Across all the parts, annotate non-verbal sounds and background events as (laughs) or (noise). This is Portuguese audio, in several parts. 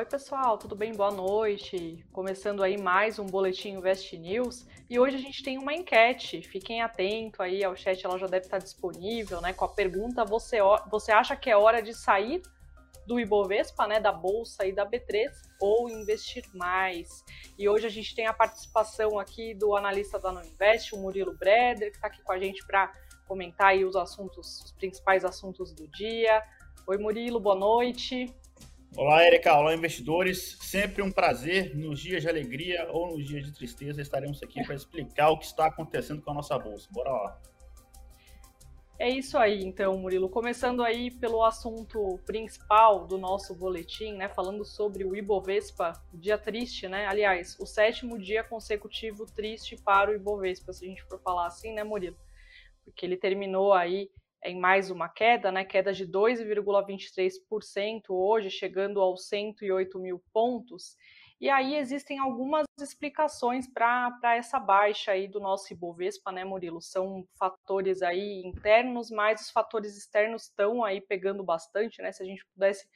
Oi, pessoal, tudo bem? Boa noite. Começando aí mais um boletim Invest News. E hoje a gente tem uma enquete. Fiquem atentos aí ao chat, ela já deve estar disponível, né? Com a pergunta: você, você acha que é hora de sair do Ibovespa, né, da bolsa e da B3 ou investir mais. E hoje a gente tem a participação aqui do analista da Nuinvest, o Murilo Breder, que está aqui com a gente para comentar aí os assuntos, os principais assuntos do dia. Oi, Murilo, boa noite. Olá, Erika. Olá, investidores. Sempre um prazer. Nos dias de alegria ou nos dias de tristeza, estaremos aqui para explicar o que está acontecendo com a nossa bolsa. Bora lá. É isso aí, então, Murilo. Começando aí pelo assunto principal do nosso boletim, né? Falando sobre o Ibovespa, dia triste, né? Aliás, o sétimo dia consecutivo triste para o Ibovespa, se a gente for falar assim, né, Murilo? Porque ele terminou aí em mais uma queda, né, queda de 2,23% hoje, chegando aos 108 mil pontos. E aí existem algumas explicações para essa baixa aí do nosso Ibovespa, né, Murilo? São fatores aí internos, mas os fatores externos estão aí pegando bastante, né? Se a gente pudesse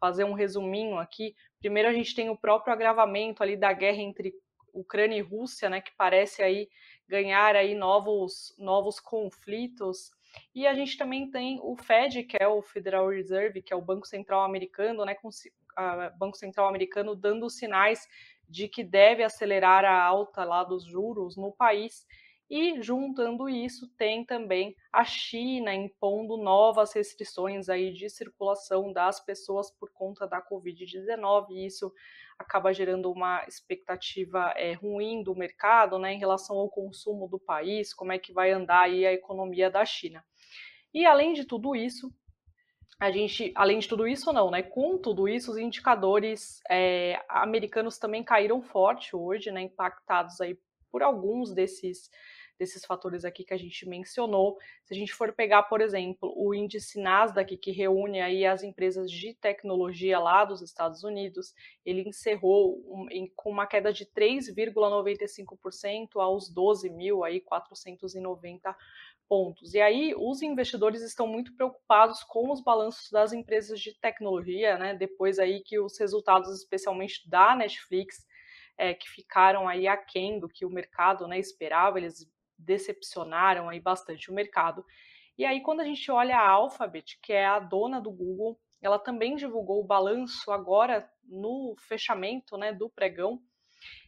fazer um resuminho aqui, primeiro a gente tem o próprio agravamento ali da guerra entre Ucrânia e Rússia, né, que parece aí ganhar aí novos novos conflitos e a gente também tem o Fed, que é o Federal Reserve, que é o Banco Central Americano, né, com o Banco Central Americano dando sinais de que deve acelerar a alta lá dos juros no país. E juntando isso, tem também a China impondo novas restrições aí de circulação das pessoas por conta da Covid-19. E isso acaba gerando uma expectativa é, ruim do mercado né, em relação ao consumo do país, como é que vai andar aí a economia da China. E além de tudo isso, a gente, além de tudo isso, não, né? Com tudo isso, os indicadores é, americanos também caíram forte hoje, né? Impactados aí por alguns desses desses fatores aqui que a gente mencionou. Se a gente for pegar, por exemplo, o índice Nasdaq, que reúne aí as empresas de tecnologia lá dos Estados Unidos, ele encerrou um, em, com uma queda de 3,95% aos 12.490 pontos. E aí os investidores estão muito preocupados com os balanços das empresas de tecnologia, né? Depois aí que os resultados, especialmente da Netflix, é, que ficaram aí aquém do que o mercado né, esperava, eles decepcionaram aí bastante o mercado. E aí, quando a gente olha a Alphabet, que é a dona do Google, ela também divulgou o balanço agora no fechamento né, do pregão.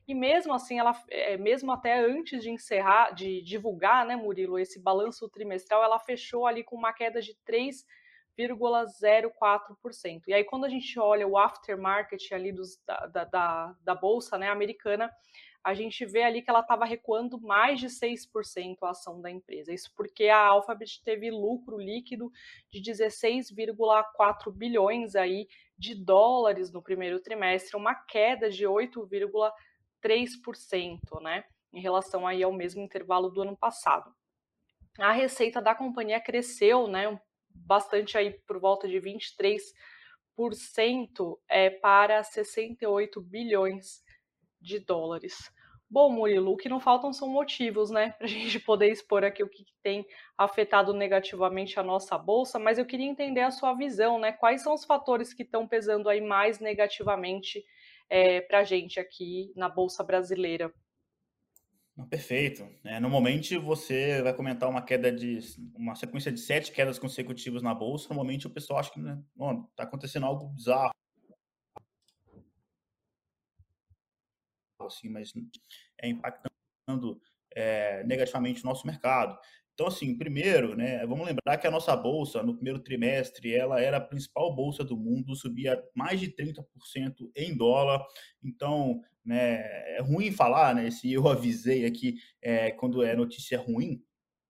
E mesmo assim, ela, é, mesmo até antes de encerrar, de divulgar, né, Murilo, esse balanço trimestral, ela fechou ali com uma queda de 3,04%. E aí, quando a gente olha o aftermarket ali dos, da, da, da bolsa né, americana, a gente vê ali que ela estava recuando mais de 6% a ação da empresa. Isso porque a Alphabet teve lucro líquido de 16,4 bilhões aí de dólares no primeiro trimestre, uma queda de 8,3%, né, em relação aí ao mesmo intervalo do ano passado. A receita da companhia cresceu, né, bastante aí por volta de 23% é, para 68 bilhões de dólares. Bom, Murilo, o que não faltam são motivos, né, para a (laughs) gente poder expor aqui o que tem afetado negativamente a nossa bolsa, mas eu queria entender a sua visão, né? Quais são os fatores que estão pesando aí mais negativamente é, para a gente aqui na bolsa brasileira? Perfeito. É, normalmente você vai comentar uma queda de uma sequência de sete quedas consecutivas na bolsa. Normalmente o pessoal acha que está né, acontecendo algo bizarro, assim, mas é impactando é, negativamente o nosso mercado. Então, assim, primeiro, né, vamos lembrar que a nossa bolsa, no primeiro trimestre, ela era a principal bolsa do mundo, subia mais de 30% em dólar. Então, né, é ruim falar, né, se eu (laughs) avisei aqui é, quando é notícia ruim,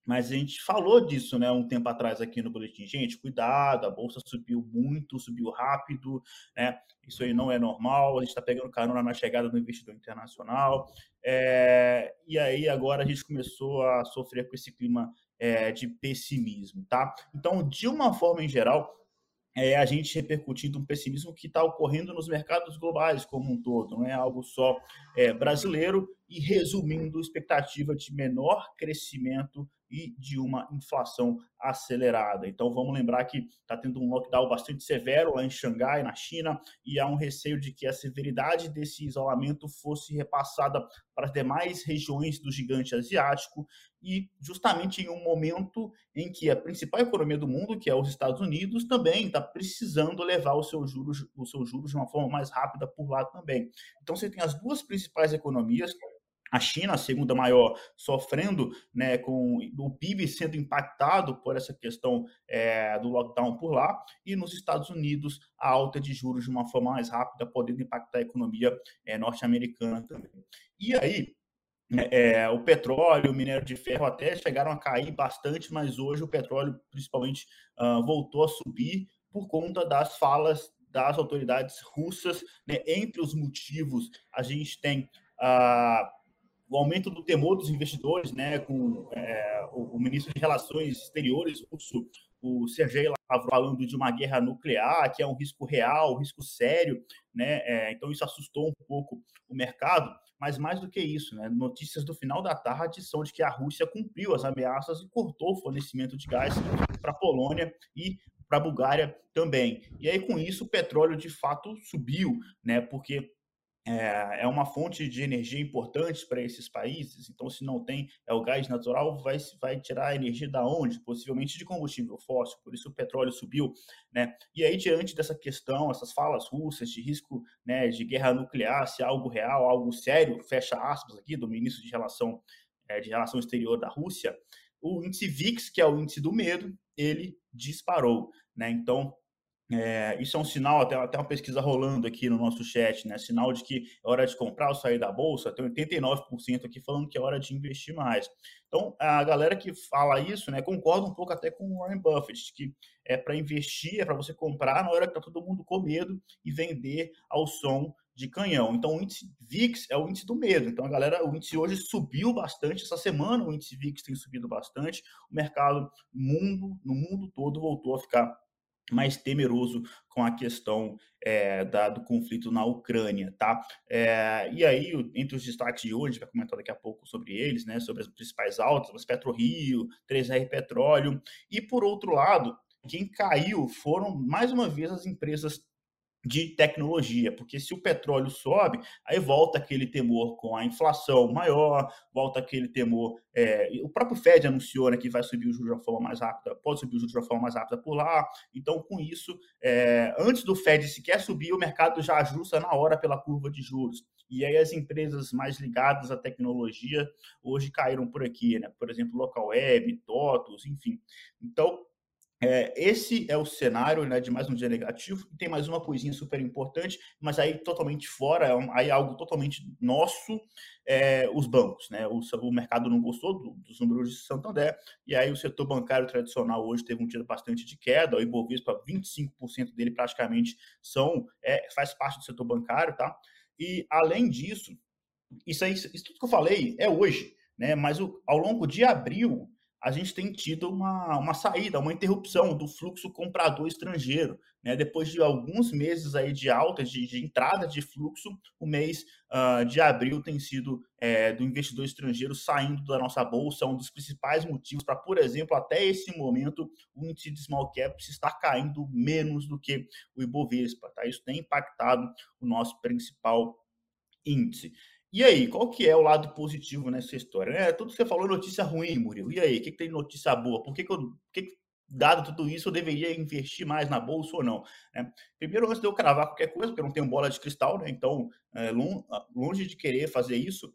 mas a gente falou disso, né, um tempo atrás aqui no boletim. Gente, cuidado, a bolsa subiu muito, subiu rápido, né? Isso aí não é normal. A gente está pegando carona na chegada do investidor internacional. É, e aí agora a gente começou a sofrer com esse clima é, de pessimismo, tá? Então, de uma forma em geral, é a gente repercutindo um pessimismo que está ocorrendo nos mercados globais como um todo, não é algo só é, brasileiro, e resumindo, expectativa de menor crescimento e de uma inflação acelerada. Então vamos lembrar que está tendo um lockdown bastante severo lá em Xangai, na China, e há um receio de que a severidade desse isolamento fosse repassada para as demais regiões do gigante asiático e justamente em um momento em que a principal economia do mundo, que é os Estados Unidos, também está precisando levar os seus juros, os seus juros de uma forma mais rápida por lá também. Então você tem as duas principais economias a China, a segunda maior, sofrendo né, com o PIB sendo impactado por essa questão é, do lockdown por lá, e nos Estados Unidos, a alta de juros de uma forma mais rápida, podendo impactar a economia é, norte-americana também. E aí, é, o petróleo, o minério de ferro até chegaram a cair bastante, mas hoje o petróleo, principalmente, uh, voltou a subir por conta das falas das autoridades russas. Né? Entre os motivos, a gente tem. Uh, o aumento do temor dos investidores, né, com é, o, o, ministro de Relações Exteriores russo, o Sergei Lavrov, falando de uma guerra nuclear, que é um risco real, um risco sério, né, é, então isso assustou um pouco o mercado, mas mais do que isso, né, notícias do final da tarde são de que a Rússia cumpriu as ameaças e cortou o fornecimento de gás para a Polônia e para a Bulgária também. E aí, com isso, o petróleo de fato subiu, né? Porque é, é uma fonte de energia importante para esses países. Então, se não tem é o gás natural, vai, vai tirar energia da onde? Possivelmente de combustível fóssil. Por isso o petróleo subiu, né? E aí diante dessa questão, essas falas russas de risco, né, de guerra nuclear, se é algo real, algo sério, fecha aspas aqui do ministro de relação é, de relação exterior da Rússia, o índice VIX, que é o índice do medo, ele disparou, né? Então é, isso é um sinal, até, até uma pesquisa rolando aqui no nosso chat, né? Sinal de que é hora de comprar ou sair da bolsa. Tem 89% aqui falando que é hora de investir mais. Então, a galera que fala isso, né, concorda um pouco até com o Warren Buffett, que é para investir, é para você comprar na hora que tá todo mundo com medo e vender ao som de canhão. Então, o índice VIX é o índice do medo. Então, a galera, o índice hoje subiu bastante. Essa semana, o índice VIX tem subido bastante. O mercado mundo, no mundo todo voltou a ficar mais temeroso com a questão é, da, do conflito na Ucrânia, tá? É, e aí, entre os destaques de hoje, vai comentar daqui a pouco sobre eles, né? Sobre as principais altas, as PetroRio, 3R Petróleo, e por outro lado, quem caiu foram mais uma vez as empresas de tecnologia, porque se o petróleo sobe, aí volta aquele temor com a inflação maior, volta aquele temor. É, o próprio Fed anunciou né, que vai subir o juros de uma forma mais rápida, pode subir o juros de uma forma mais rápida por lá. Então, com isso, é, antes do Fed sequer subir, o mercado já ajusta na hora pela curva de juros. E aí as empresas mais ligadas à tecnologia hoje caíram por aqui, né? Por exemplo, Local Web, TOTOS, enfim. Então, é, esse é o cenário né, de mais um dia negativo. Tem mais uma coisinha super importante, mas aí totalmente fora, é aí algo totalmente nosso, é, os bancos. Né? O, o, mercado não gostou do, dos números de Santander, e aí o setor bancário tradicional hoje teve um dia bastante de queda, o Ibovespa, 25% dele praticamente são, é, faz parte do setor bancário, tá? E além disso, isso, aí, isso tudo que eu falei é hoje, né? Mas o, ao longo de abril, a gente tem tido uma, uma saída, uma interrupção do fluxo comprador estrangeiro. Né? Depois de alguns meses aí de alta, de, de entrada de fluxo, o mês uh, de abril tem sido é, do investidor estrangeiro saindo da nossa bolsa, um dos principais motivos para, por exemplo, até esse momento, o índice de small caps está caindo menos do que o Ibovespa. Tá? Isso tem impactado o nosso principal índice. E aí, qual que é o lado positivo nessa história? É, tudo que você falou é notícia ruim, Murilo. E aí, o que, que tem notícia boa? Por que, que, eu, que, dado tudo isso, eu deveria investir mais na bolsa ou não? É, primeiro, antes de eu cravar qualquer coisa, porque eu não tenho bola de cristal, né? Então, é, longe de querer fazer isso,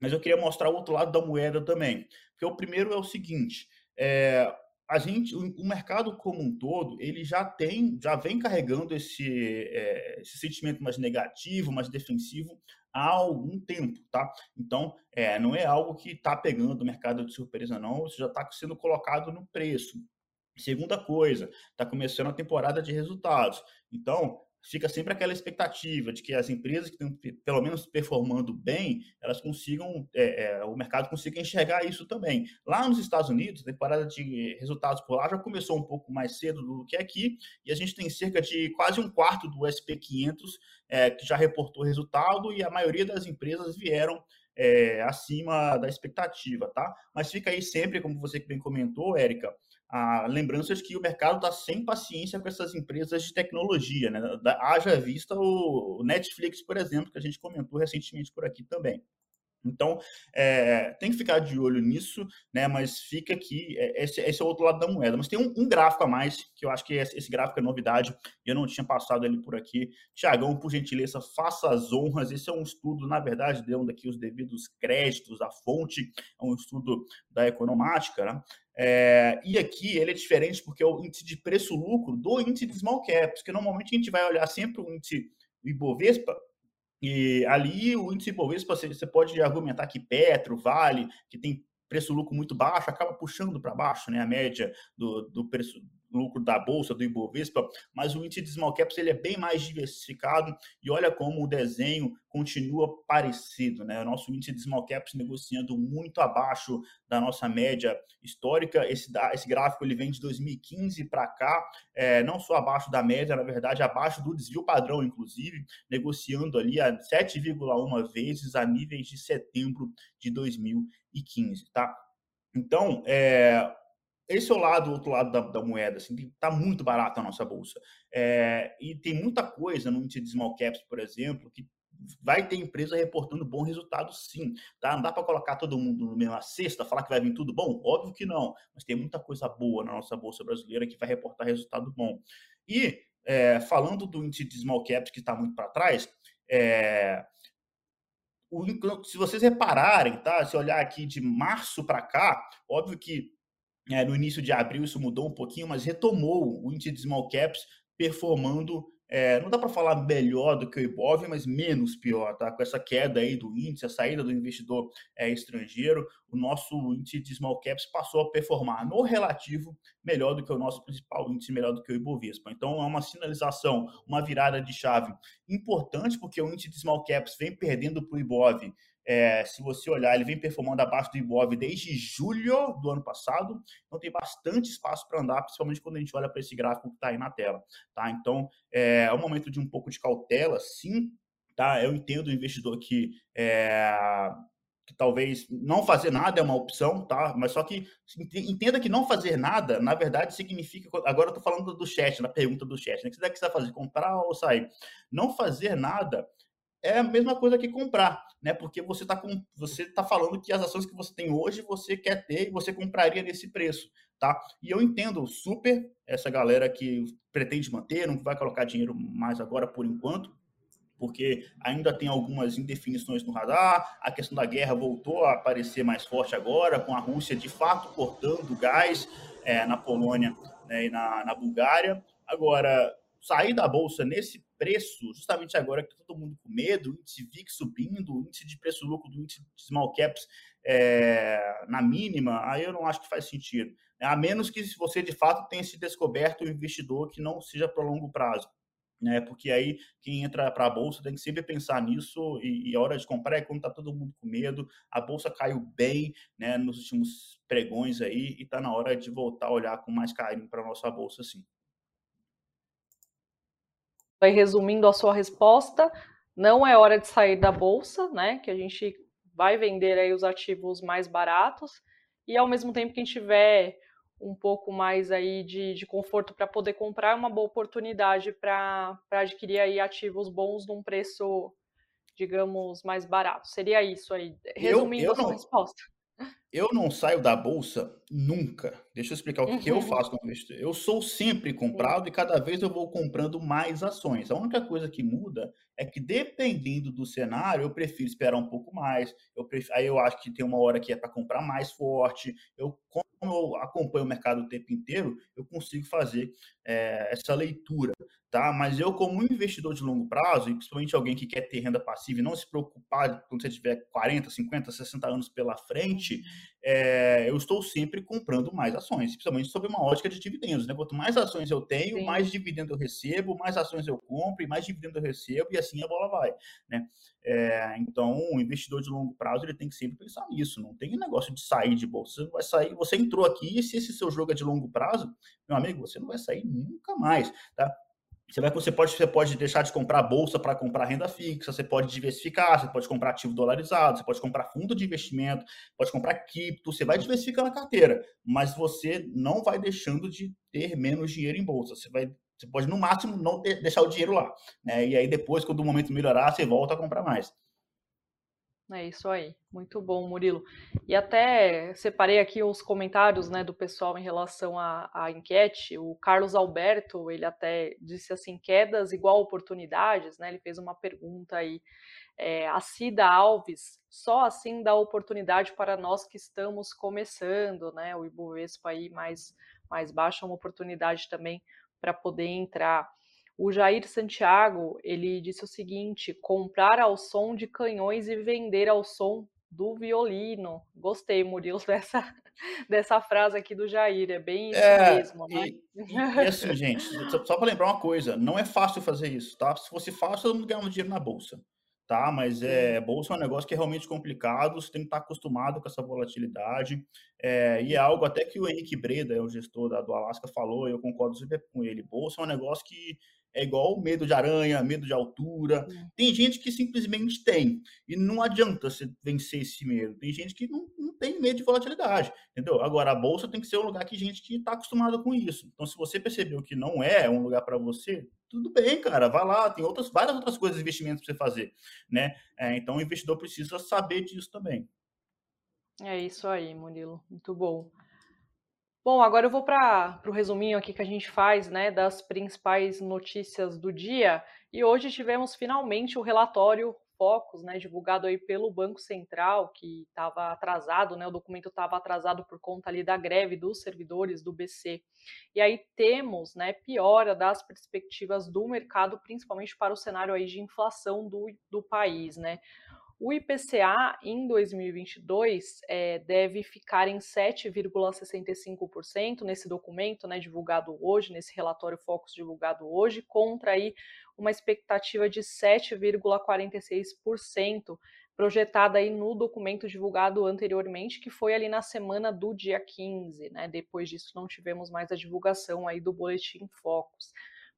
mas eu queria mostrar o outro lado da moeda também. Porque o primeiro é o seguinte: é, a gente, o, mercado como um todo, ele já tem, já vem carregando esse, é, esse sentimento mais negativo, mais defensivo há algum tempo, tá? Então, é, não é algo que está pegando o mercado de surpresa, não, isso já está sendo colocado no preço. Segunda coisa, está começando a temporada de resultados. Então, fica sempre aquela expectativa de que as empresas que estão pelo menos performando bem, elas consigam, é, é, o mercado consiga enxergar isso também. Lá nos Estados Unidos, a temporada de resultados por lá já começou um pouco mais cedo do que aqui, e a gente tem cerca de quase um quarto do SP500 é, que já reportou resultado, e a maioria das empresas vieram é, acima da expectativa, tá? Mas fica aí sempre, como você bem comentou, Érica, a lembrança de que o mercado está sem paciência com essas empresas de tecnologia, né? Haja vista o Netflix, por exemplo, que a gente comentou recentemente por aqui também. Então, é, tem que ficar de olho nisso, né? Mas fica aqui, é, esse, esse, é o outro lado da moeda. Mas tem um, um, gráfico a mais, que eu acho que esse, esse gráfico é novidade, e eu não tinha passado ele por aqui. Tiagão, por gentileza, faça as honras. Esse é um estudo, na verdade, deu aqui os devidos créditos, a fonte, é um estudo da economática, né? É, e aqui ele é diferente porque é o índice de preço-lucro do índice de small caps, que normalmente a gente vai olhar sempre o índice Ibovespa, e ali o índice Ibovespa, você, você pode argumentar que Petro, Vale, que tem preço-lucro muito baixo, acaba puxando para baixo né, a média do, do preço lucro da bolsa, do Ibovespa, mas o índice de small caps ele é bem mais diversificado e olha como o desenho continua parecido, né? O nosso índice de small caps negociando muito abaixo da nossa média histórica. Esse, esse gráfico ele vem de 2015 para cá, é, não só abaixo da média, na verdade, abaixo do desvio padrão, inclusive, negociando ali a 7,1 vezes a níveis de setembro de 2015, tá? Então, é, esse é o lado, o outro lado da, da moeda, assim, está muito barato a nossa bolsa. É, e tem muita coisa no índice de small caps, por exemplo, que vai ter empresa reportando bom resultado sim, tá? Não dá para colocar todo mundo no mesma cesta, falar que vai vir tudo bom? Óbvio que não, mas tem muita coisa boa na nossa bolsa brasileira que vai reportar resultado bom. E é, falando do índice de small caps que está muito para trás, é, o, se vocês repararem, tá? Se olhar aqui de março para cá, óbvio que é, no início de abril isso mudou um pouquinho, mas retomou o índice de small caps performando é, não dá para falar melhor do que o Ibov, mas menos pior, tá? Com essa queda aí do índice, a saída do investidor é, estrangeiro, o nosso índice de small caps passou a performar no relativo melhor do que o nosso principal índice, melhor do que o Ibovespa. Então é uma sinalização, uma virada de chave importante, porque o índice de small caps vem perdendo para o Ibov é, se você olhar, ele vem performando abaixo do Ibov desde julho do ano passado, então tem bastante espaço para andar, principalmente quando a gente olha para esse gráfico que está aí na tela. Tá? Então é, é um momento de um pouco de cautela, sim. Tá? Eu entendo o investidor que, é, que talvez não fazer nada é uma opção, tá? mas só que entenda que não fazer nada, na verdade, significa. Agora eu estou falando do chat, na pergunta do chat, né? que você vai fazer? Comprar ou sair? Não fazer nada é a mesma coisa que comprar, né? Porque você está você tá falando que as ações que você tem hoje você quer ter e você compraria nesse preço, tá? E eu entendo super essa galera que pretende manter, não vai colocar dinheiro mais agora por enquanto, porque ainda tem algumas indefinições no radar. A questão da guerra voltou a aparecer mais forte agora, com a Rússia de fato cortando gás é, na Polônia né, e na, na Bulgária. Agora, sair da bolsa nesse preço, justamente agora que tá todo mundo com medo, o índice VIX subindo, o índice de preço-lucro do índice de small caps é, na mínima, aí eu não acho que faz sentido. A menos que você de fato tenha se descoberto um investidor que não seja para longo prazo. Né, porque aí quem entra para a bolsa tem que sempre pensar nisso e, e a hora de comprar é quando está todo mundo com medo. A bolsa caiu bem né, nos últimos pregões aí e está na hora de voltar a olhar com mais carinho para a nossa bolsa, sim vai resumindo a sua resposta, não é hora de sair da bolsa, né? Que a gente vai vender aí os ativos mais baratos e ao mesmo tempo que a gente tiver um pouco mais aí de, de conforto para poder comprar, é uma boa oportunidade para adquirir aí ativos bons num preço, digamos, mais barato. Seria isso aí, resumindo eu, eu a sua não, resposta. Eu não saio da bolsa nunca. Deixa eu explicar o que, uhum. que eu uhum. faço como investidor. Eu sou sempre comprado e cada vez eu vou comprando mais ações. A única coisa que muda é que, dependendo do cenário, eu prefiro esperar um pouco mais. Eu prefiro, aí eu acho que tem uma hora que é para comprar mais forte. Eu, como eu acompanho o mercado o tempo inteiro, eu consigo fazer é, essa leitura tá? Mas eu, como investidor de longo prazo, e principalmente alguém que quer ter renda passiva e não se preocupar quando você tiver 40, 50, 60 anos pela frente, é, eu estou sempre comprando mais ações, principalmente sob uma ótica de dividendos, né? Quanto mais ações eu tenho, Sim. mais dividendo eu recebo, mais ações eu compro, e mais dividendo eu recebo, e assim a bola vai, né? É, então, o investidor de longo prazo ele tem que sempre pensar nisso. Não tem negócio de sair de bolsa. Você vai sair. Você entrou aqui e se esse seu jogo é de longo prazo, meu amigo, você não vai sair nunca mais, tá? Você, vai, você, pode, você pode deixar de comprar bolsa para comprar renda fixa, você pode diversificar, você pode comprar ativo dolarizado, você pode comprar fundo de investimento, pode comprar cripto, você vai diversificando a carteira, mas você não vai deixando de ter menos dinheiro em bolsa. Você vai você pode, no máximo, não deixar o dinheiro lá. Né? E aí, depois, quando o momento melhorar, você volta a comprar mais. É isso aí, muito bom, Murilo. E até separei aqui os comentários né, do pessoal em relação à, à, enquete. O Carlos Alberto, ele até disse assim, quedas igual oportunidades, né? Ele fez uma pergunta aí. É, a Cida Alves, só assim dá oportunidade para nós que estamos começando, né? O Ibovespa aí mais, mais baixo é uma oportunidade também para poder entrar. O Jair Santiago, ele disse o seguinte: comprar ao som de canhões e vender ao som do violino. Gostei, Murilo, (laughs) dessa, dessa frase aqui do Jair, é bem isso é, mesmo, né? E, e, assim, gente, só para lembrar uma coisa, não é fácil fazer isso, tá? Se fosse fácil, todo mundo ganhava dinheiro na bolsa tá? Mas é, bolsa é um negócio que é realmente complicado, você tem que estar acostumado com essa volatilidade, é, e é algo até que o Henrique Breda, o gestor da, do Alasca, falou, eu concordo super com ele, bolsa é um negócio que é igual medo de aranha, medo de altura. É. Tem gente que simplesmente tem. E não adianta você vencer esse medo. Tem gente que não, não tem medo de volatilidade. Entendeu? Agora, a bolsa tem que ser um lugar que gente que está acostumada com isso. Então, se você percebeu que não é um lugar para você, tudo bem, cara. Vai lá, tem outras, várias outras coisas, investimentos para você fazer. Né? É, então, o investidor precisa saber disso também. É isso aí, Murilo. Muito bom. Bom, agora eu vou para o resuminho aqui que a gente faz, né, das principais notícias do dia. E hoje tivemos finalmente o relatório Focus, né, divulgado aí pelo Banco Central, que estava atrasado, né, o documento estava atrasado por conta ali da greve dos servidores do BC. E aí temos, né, piora das perspectivas do mercado, principalmente para o cenário aí de inflação do, do país, né. O IPCA em 2022 é, deve ficar em 7,65% nesse documento, né, divulgado hoje, nesse relatório Focus divulgado hoje, contra aí uma expectativa de 7,46% projetada aí no documento divulgado anteriormente, que foi ali na semana do dia 15, né? Depois disso não tivemos mais a divulgação aí do boletim Focus.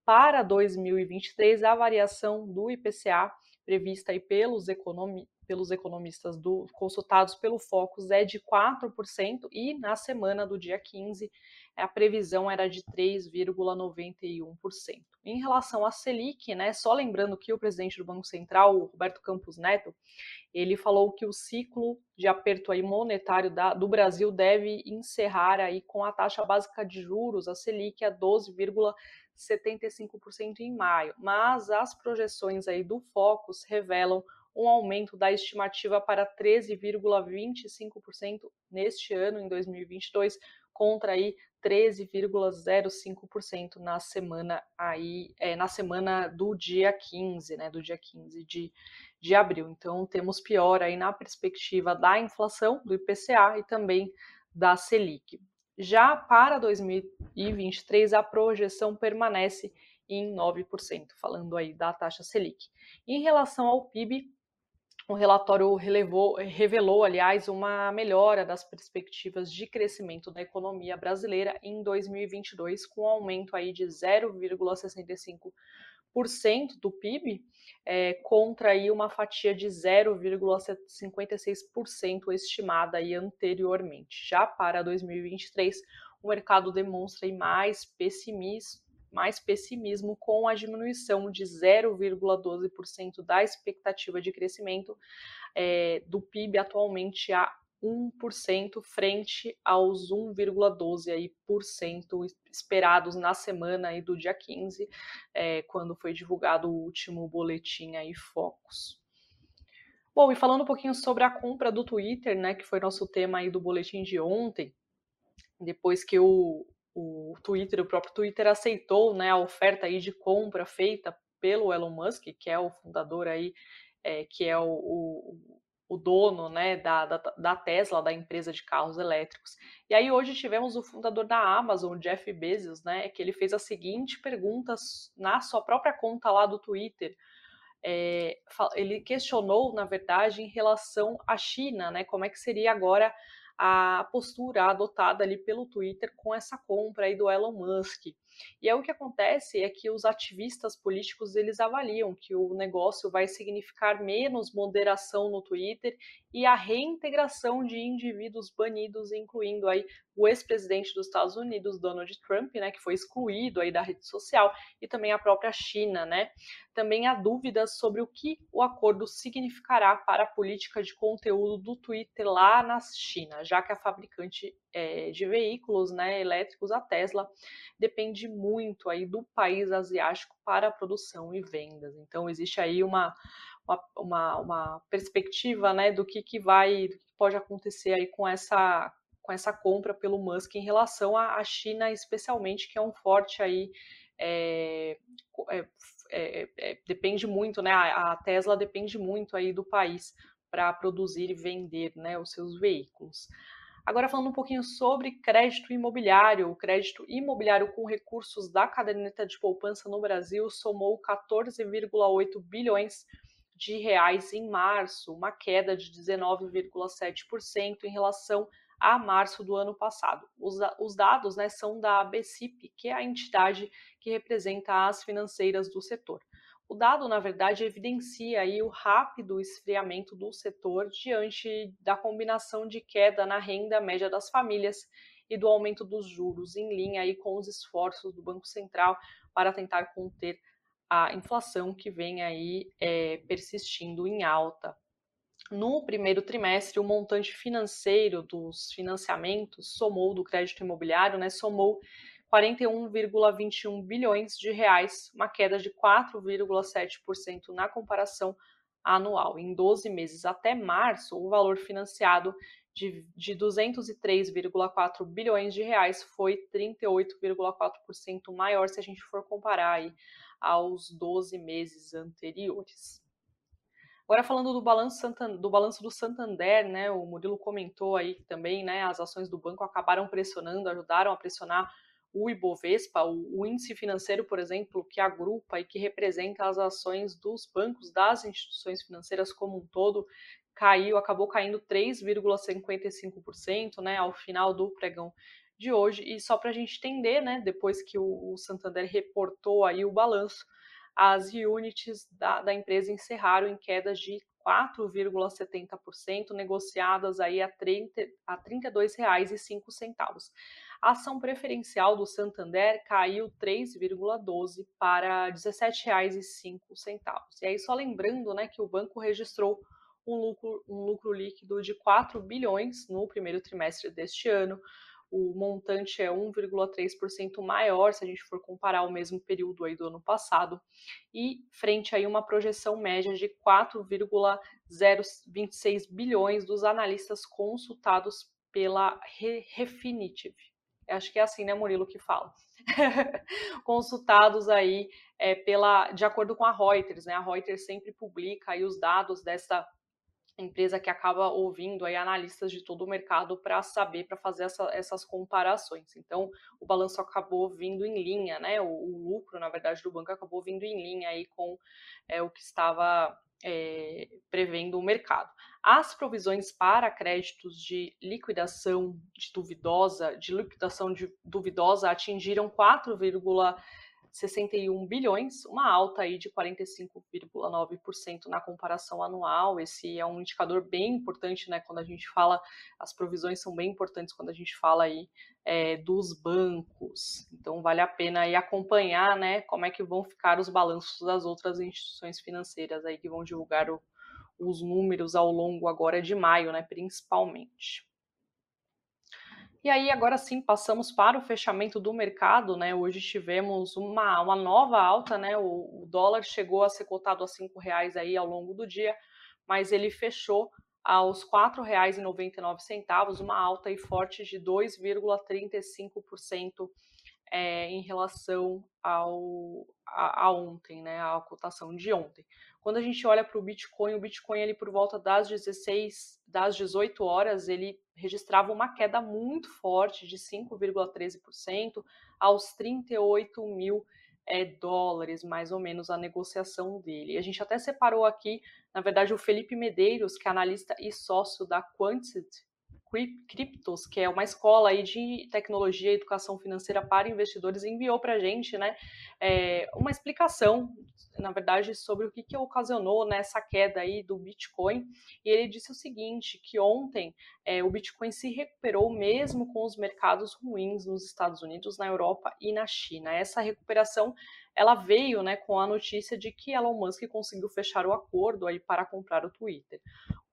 Para 2023, a variação do IPCA prevista aí pelos, economi pelos economistas do, consultados pelo Focus é de 4% e na semana do dia 15 a previsão era de 3,91%. Em relação à Selic, né, só lembrando que o presidente do Banco Central, Roberto Campos Neto, ele falou que o ciclo de aperto aí monetário da, do Brasil deve encerrar aí com a taxa básica de juros, a Selic, a 12,75% em maio. Mas as projeções aí do Focus revelam um aumento da estimativa para 13,25% neste ano, em 2022, contra aí 13,05% na semana aí, é, na semana do dia 15, né, do dia 15 de, de abril. Então temos pior aí na perspectiva da inflação, do IPCA e também da Selic. Já para 2023 a projeção permanece em 9%, falando aí da taxa Selic. Em relação ao PIB, o relatório relevou, revelou, aliás, uma melhora das perspectivas de crescimento da economia brasileira em 2022, com um aumento aí de 0,65% do PIB, é, contra aí uma fatia de 0,56% estimada aí anteriormente. Já para 2023, o mercado demonstra aí mais pessimismo mais pessimismo com a diminuição de 0,12% da expectativa de crescimento é, do PIB atualmente a 1% frente aos 1,12% esperados na semana aí do dia 15, é, quando foi divulgado o último boletim aí Focus. Bom, e falando um pouquinho sobre a compra do Twitter, né, que foi nosso tema aí do boletim de ontem, depois que o, o Twitter, o próprio Twitter aceitou né, a oferta aí de compra feita pelo Elon Musk, que é o fundador aí, é, que é o, o, o dono né, da, da, da, Tesla, da empresa de carros elétricos. E aí hoje tivemos o fundador da Amazon, Jeff Bezos, né, que ele fez a seguinte pergunta na sua própria conta lá do Twitter. É, ele questionou, na verdade, em relação à China, né, como é que seria agora a postura adotada ali pelo Twitter com essa compra aí do Elon Musk. E é o que acontece é que os ativistas políticos eles avaliam que o negócio vai significar menos moderação no Twitter e a reintegração de indivíduos banidos, incluindo aí o ex-presidente dos Estados Unidos, Donald Trump, né, que foi excluído aí da rede social, e também a própria China, né? Também há dúvidas sobre o que o acordo significará para a política de conteúdo do Twitter lá na China, já que a fabricante é, de veículos né, elétricos, a Tesla, depende muito aí do país asiático para a produção e vendas. Então existe aí uma, uma, uma, perspectiva né, do que, que vai, do que pode acontecer aí com essa com essa compra pelo Musk em relação à China, especialmente, que é um forte aí. É, é, é, depende muito, né? A Tesla depende muito aí do país para produzir e vender né, os seus veículos. Agora falando um pouquinho sobre crédito imobiliário, o crédito imobiliário com recursos da caderneta de poupança no Brasil somou 14,8 bilhões de reais em março, uma queda de 19,7% em relação a março do ano passado. Os, os dados né, são da ABCIP, que é a entidade que representa as financeiras do setor. O dado, na verdade, evidencia aí o rápido esfriamento do setor diante da combinação de queda na renda média das famílias e do aumento dos juros, em linha aí com os esforços do Banco Central para tentar conter a inflação que vem aí é, persistindo em alta. No primeiro trimestre, o montante financeiro dos financiamentos somou do crédito imobiliário, né, somou 41,21 bilhões de reais, uma queda de 4,7% na comparação anual. Em 12 meses até março, o valor financiado de, de 203,4 bilhões de reais foi 38,4% maior se a gente for comparar aí aos 12 meses anteriores. Agora falando do balanço, do balanço do Santander, né, o Murilo comentou aí também, né, as ações do banco acabaram pressionando, ajudaram a pressionar o Ibovespa, o, o índice financeiro, por exemplo, que agrupa e que representa as ações dos bancos, das instituições financeiras como um todo, caiu, acabou caindo 3,55%, né, ao final do pregão de hoje. E só para a gente entender, né, depois que o, o Santander reportou aí o balanço, as units da, da empresa encerraram em quedas de 4,70%, negociadas aí a, 30, a R$ 32,05. A ação preferencial do Santander caiu 3,12 para R$ 17,05. E aí só lembrando, né, que o banco registrou um lucro, um lucro líquido de 4 bilhões no primeiro trimestre deste ano, o montante é 1,3% maior se a gente for comparar o mesmo período aí do ano passado, e frente aí uma projeção média de 4,026 bilhões dos analistas consultados pela Refinitiv. Acho que é assim, né, Murilo, que fala. (laughs) consultados aí é, pela, de acordo com a Reuters, né? A Reuters sempre publica aí os dados dessa empresa que acaba ouvindo aí analistas de todo o mercado para saber, para fazer essa, essas comparações. Então, o balanço acabou vindo em linha, né? O, o, lucro, na verdade, do banco acabou vindo em linha aí com é, o que estava é, prevendo o mercado. As provisões para créditos de liquidação de duvidosa, de liquidação de duvidosa atingiram 4, 61 bilhões, uma alta aí de 45,9% na comparação anual. Esse é um indicador bem importante, né? Quando a gente fala, as provisões são bem importantes quando a gente fala aí é, dos bancos. Então vale a pena aí acompanhar, né? Como é que vão ficar os balanços das outras instituições financeiras aí que vão divulgar o, os números ao longo agora de maio, né? Principalmente. E aí, agora sim, passamos para o fechamento do mercado, né? Hoje tivemos uma, uma nova alta, né? O, o dólar chegou a ser cotado a R$ reais aí ao longo do dia, mas ele fechou aos R$ 4,99, uma alta e forte de 2,35% é, em relação ao, a, a, ontem, né, a cotação de ontem. Quando a gente olha para o Bitcoin, o Bitcoin ele por volta das 16, das 18 horas, ele registrava uma queda muito forte de 5,13% aos 38 mil é, dólares, mais ou menos, a negociação dele. A gente até separou aqui, na verdade, o Felipe Medeiros, que é analista e sócio da Quantity, Criptos, que é uma escola aí de tecnologia e educação financeira para investidores, enviou para a gente né, é, uma explicação, na verdade, sobre o que, que ocasionou nessa né, queda aí do Bitcoin. E ele disse o seguinte, que ontem é, o Bitcoin se recuperou mesmo com os mercados ruins nos Estados Unidos, na Europa e na China. Essa recuperação ela veio né, com a notícia de que Elon Musk conseguiu fechar o acordo aí para comprar o Twitter.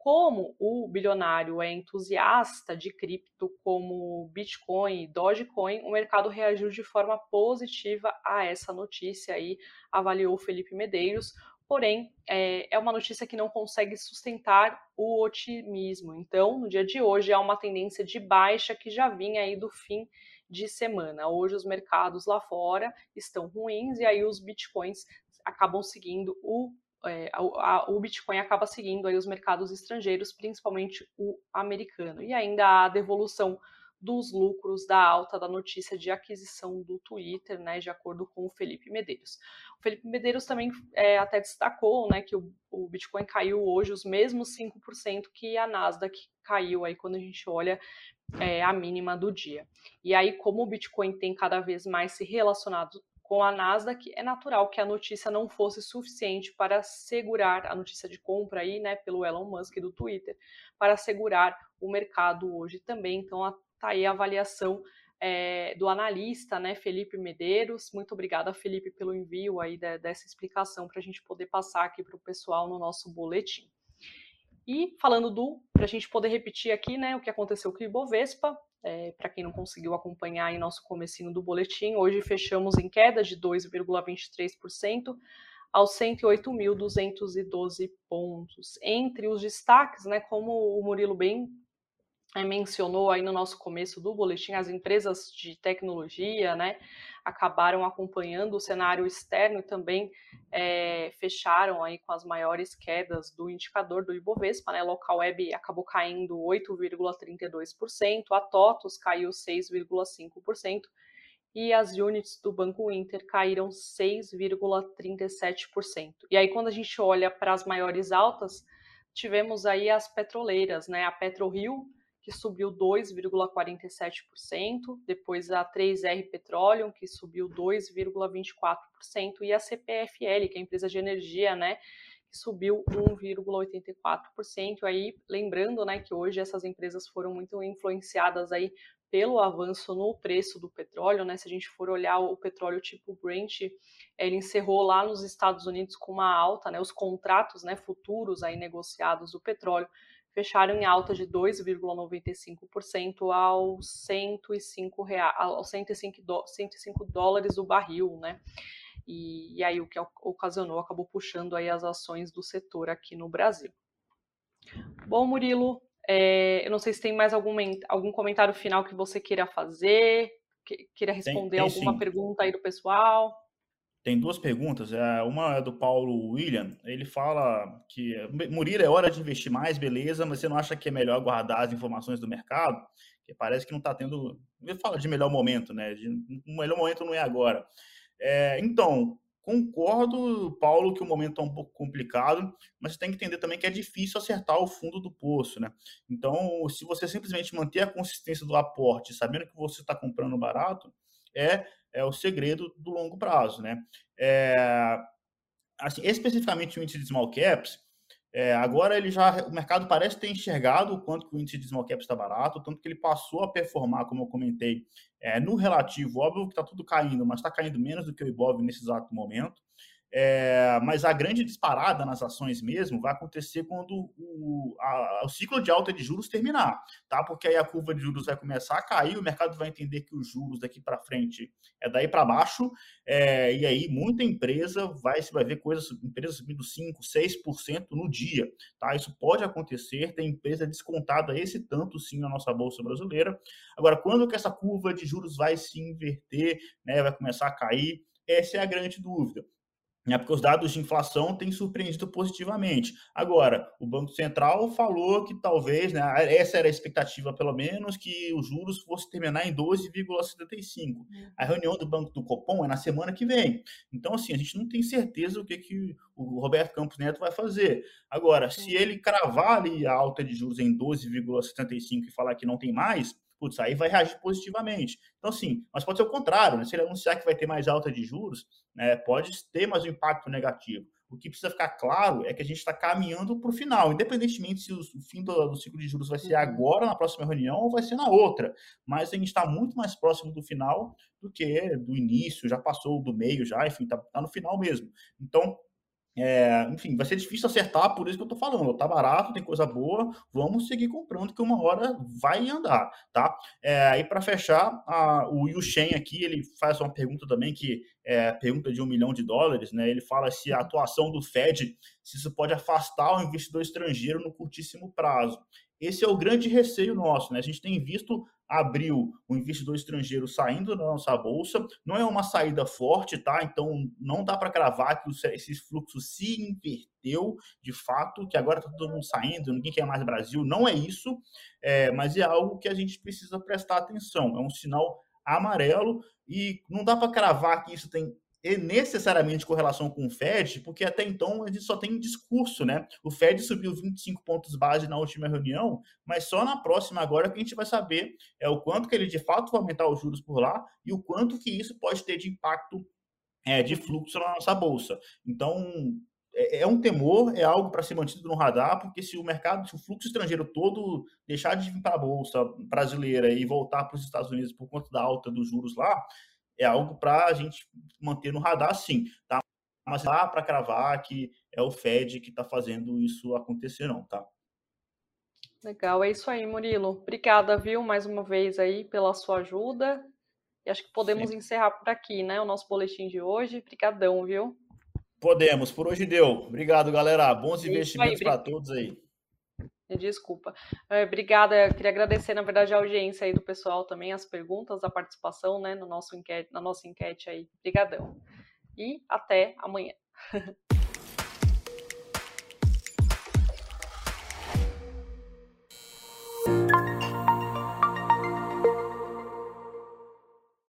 Como o bilionário é entusiasta de cripto como Bitcoin e Dogecoin, o mercado reagiu de forma positiva a essa notícia aí, avaliou Felipe Medeiros. Porém, é, é uma notícia que não consegue sustentar o otimismo. Então, no dia de hoje, há uma tendência de baixa que já vinha aí do fim de semana. Hoje os mercados lá fora estão ruins e aí os bitcoins acabam seguindo o é, a, a, o Bitcoin acaba seguindo aí os mercados estrangeiros, principalmente o americano. E ainda a devolução dos lucros da alta da notícia de aquisição do Twitter, né, de acordo com o Felipe Medeiros. O Felipe Medeiros também é, até destacou né, que o, o, Bitcoin caiu hoje os mesmos 5% que a Nasdaq caiu aí quando a gente olha é, a mínima do dia. E aí, como o Bitcoin tem cada vez mais se relacionado com a Nasdaq, é natural que a notícia não fosse suficiente para segurar a notícia de compra aí, né, pelo Elon Musk do Twitter, para segurar o mercado hoje também. Então, está aí a avaliação é, do analista, né, Felipe Medeiros. Muito obrigada, Felipe, pelo envio aí de, dessa explicação para a gente poder passar aqui para o pessoal no nosso boletim. E falando do, para a gente poder repetir aqui, né, o que aconteceu com o Ibovespa, é, para quem não conseguiu acompanhar em nosso comecinho do boletim, hoje fechamos em queda de 2,23% aos 108.212 pontos. Entre os destaques, né, como o Murilo bem mencionou aí no nosso começo do boletim, as empresas de tecnologia, né, acabaram acompanhando o cenário externo e também é, fecharam aí com as maiores quedas do indicador do Ibovespa, né, Local Web acabou caindo 8,32%, a TOTOS caiu 6,5% e as units do Banco Inter caíram 6,37%. E aí quando a gente olha para as maiores altas, tivemos aí as petroleiras, né, a PetroRio que subiu 2,47%, depois a 3R Petroleum, que subiu 2,24%, e a CPFL, que é a empresa de energia, né, que subiu 1,84%. Aí, lembrando, né, que hoje essas empresas foram muito influenciadas aí pelo avanço no preço do petróleo, né? Se a gente for olhar o petróleo tipo Brent, ele encerrou lá nos Estados Unidos com uma alta, né? Os contratos, né, futuros aí negociados do petróleo fecharam em alta de 2,95% aos 105, reais, aos 105, 105 dólares o barril, né? E, e, aí o que ocasionou acabou puxando aí as ações do setor aqui no Brasil. Bom, Murilo, é, eu não sei se tem mais algum, algum comentário final que você queira fazer, que, queira responder tem, tem alguma sim. pergunta aí do pessoal. Tem duas perguntas. É, uma é do Paulo William. Ele fala que Murilo é hora de investir mais, beleza, mas você não acha que é melhor guardar as informações do mercado? Que parece que não está tendo. Ele fala de melhor momento, né? De, o melhor momento não é agora. É, então, concordo, Paulo, que o momento é um pouco complicado, mas tem que entender também que é difícil acertar o fundo do poço, né? Então, se você simplesmente manter a consistência do aporte, sabendo que você está comprando barato, é é o segredo do longo prazo, né? É, assim, especificamente o índice de small caps, é, agora ele já, o mercado parece ter enxergado o quanto que o índice de small caps está barato, tanto que ele passou a performar, como eu comentei, é, no relativo, óbvio que está tudo caindo, mas está caindo menos do que o Ibov nesse exato momento. É, mas a grande disparada nas ações mesmo vai acontecer quando o, a, o ciclo de alta de juros terminar, tá? Porque aí a curva de juros vai começar a cair, o mercado vai entender que os juros daqui para frente é daí para baixo, é, e aí muita empresa vai, você vai ver coisas, empresas subindo 5, 6% no dia, tá? Isso pode acontecer, tem empresa descontada esse tanto sim na nossa bolsa brasileira. Agora, quando que essa curva de juros vai se inverter, né? Vai começar a cair? Essa é a grande dúvida. Né, porque os dados de inflação têm surpreendido positivamente. Agora, o Banco Central falou que talvez, né, essa era a expectativa pelo menos, que os juros fossem terminar em 12,75. Uhum. A reunião do Banco do Copom é na semana que vem. Então, assim, a gente não tem certeza o que, que o Roberto Campos Neto vai fazer. Agora, se ele cravar ali a alta de juros em 12,75 e falar que não tem mais, putz, aí vai reagir positivamente. Então, assim, mas pode ser o contrário, né? Se ele anunciar que vai ter mais alta de juros, né, pode ter mais um impacto negativo. O que precisa ficar claro é que a gente está caminhando para o final, independentemente se o fim do, do, ciclo de juros vai ser uhum. agora, na próxima reunião, ou vai ser na outra. Mas a gente está muito mais próximo do final do que do início, já passou do meio, já, enfim, está tá no final mesmo. Então, é, enfim, vai ser difícil acertar, por isso que eu tô falando. Tá barato, tem coisa boa, vamos seguir comprando, que uma hora vai andar, tá? É, e para fechar, a, o Yushen aqui, ele faz uma pergunta também, que é pergunta de um milhão de dólares, né? Ele fala se a atuação do Fed, se isso pode afastar o investidor estrangeiro no curtíssimo prazo. Esse é o grande receio nosso, né? A gente tem visto abril o investidor estrangeiro saindo da nossa bolsa, não é uma saída forte, tá? Então não dá para cravar que esse fluxo se inverteu de fato, que agora está todo mundo saindo, ninguém quer mais Brasil, não é isso, é, mas é algo que a gente precisa prestar atenção, é um sinal amarelo e não dá para cravar que isso tem e necessariamente correlação com o Fed, porque até então a gente só tem discurso, né? O Fed subiu 25 pontos base na última reunião, mas só na próxima agora que a gente vai saber é o quanto que ele de fato vai aumentar os juros por lá e o quanto que isso pode ter de impacto é, de fluxo na nossa bolsa. Então, é, é um temor, é algo para ser mantido no radar, porque se o mercado, se o fluxo estrangeiro todo deixar de vir para a bolsa brasileira e voltar para os Estados Unidos por conta da alta dos juros lá, é algo para a gente manter no radar, sim, tá? Mas dá para cravar que é o Fed que está fazendo isso acontecer, não, tá? Legal, é isso aí, Murilo. Obrigada, viu, mais uma vez aí pela sua ajuda. E acho que podemos sim. encerrar por aqui, né? O nosso boletim de hoje. Obrigadão, viu? Podemos, por hoje deu. Obrigado, galera. Bons é investimentos para todos aí. (laughs) Desculpa. É, obrigada. Eu queria agradecer, na verdade, a audiência aí do pessoal também, as perguntas, a participação, né, no nosso enquete, na nossa enquete aí. Obrigadão. E até amanhã. (laughs)